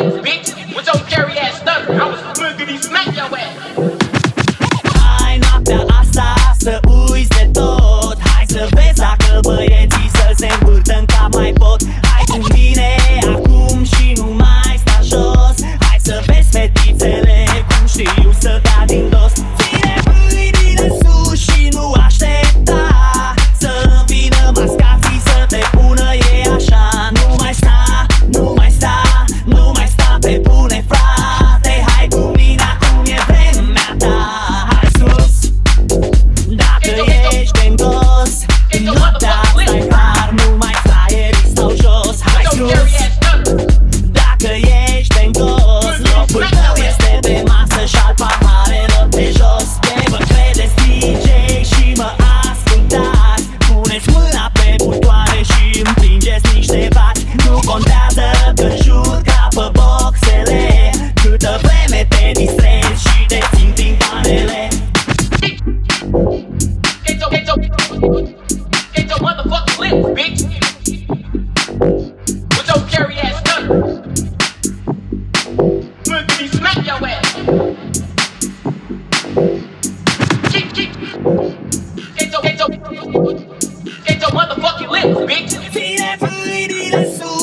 ass, bitch. With your scary ass stutter, I was smoother smack your ass. Hai noaptea asta să uiți de tot Hai să vezi dacă băieți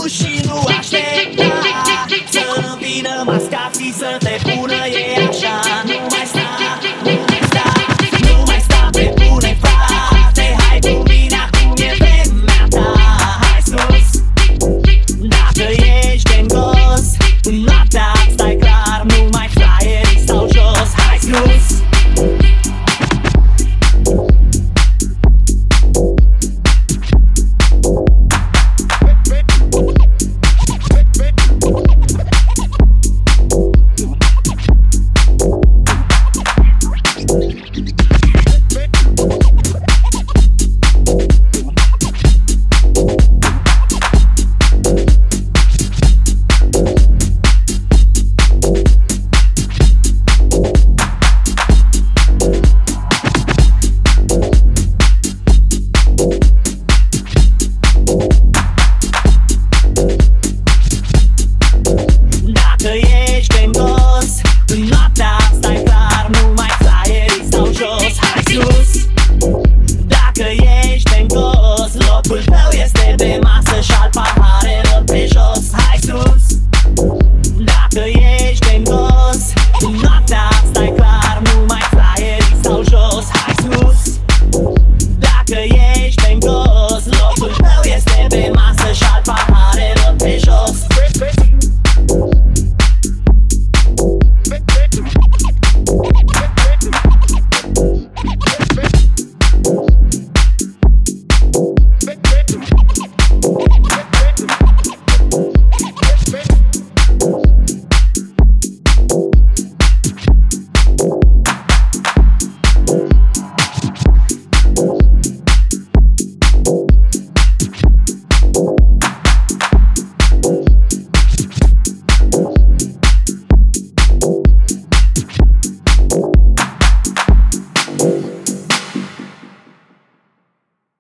și nu aștepta. Să nu vină masca și să te pună ei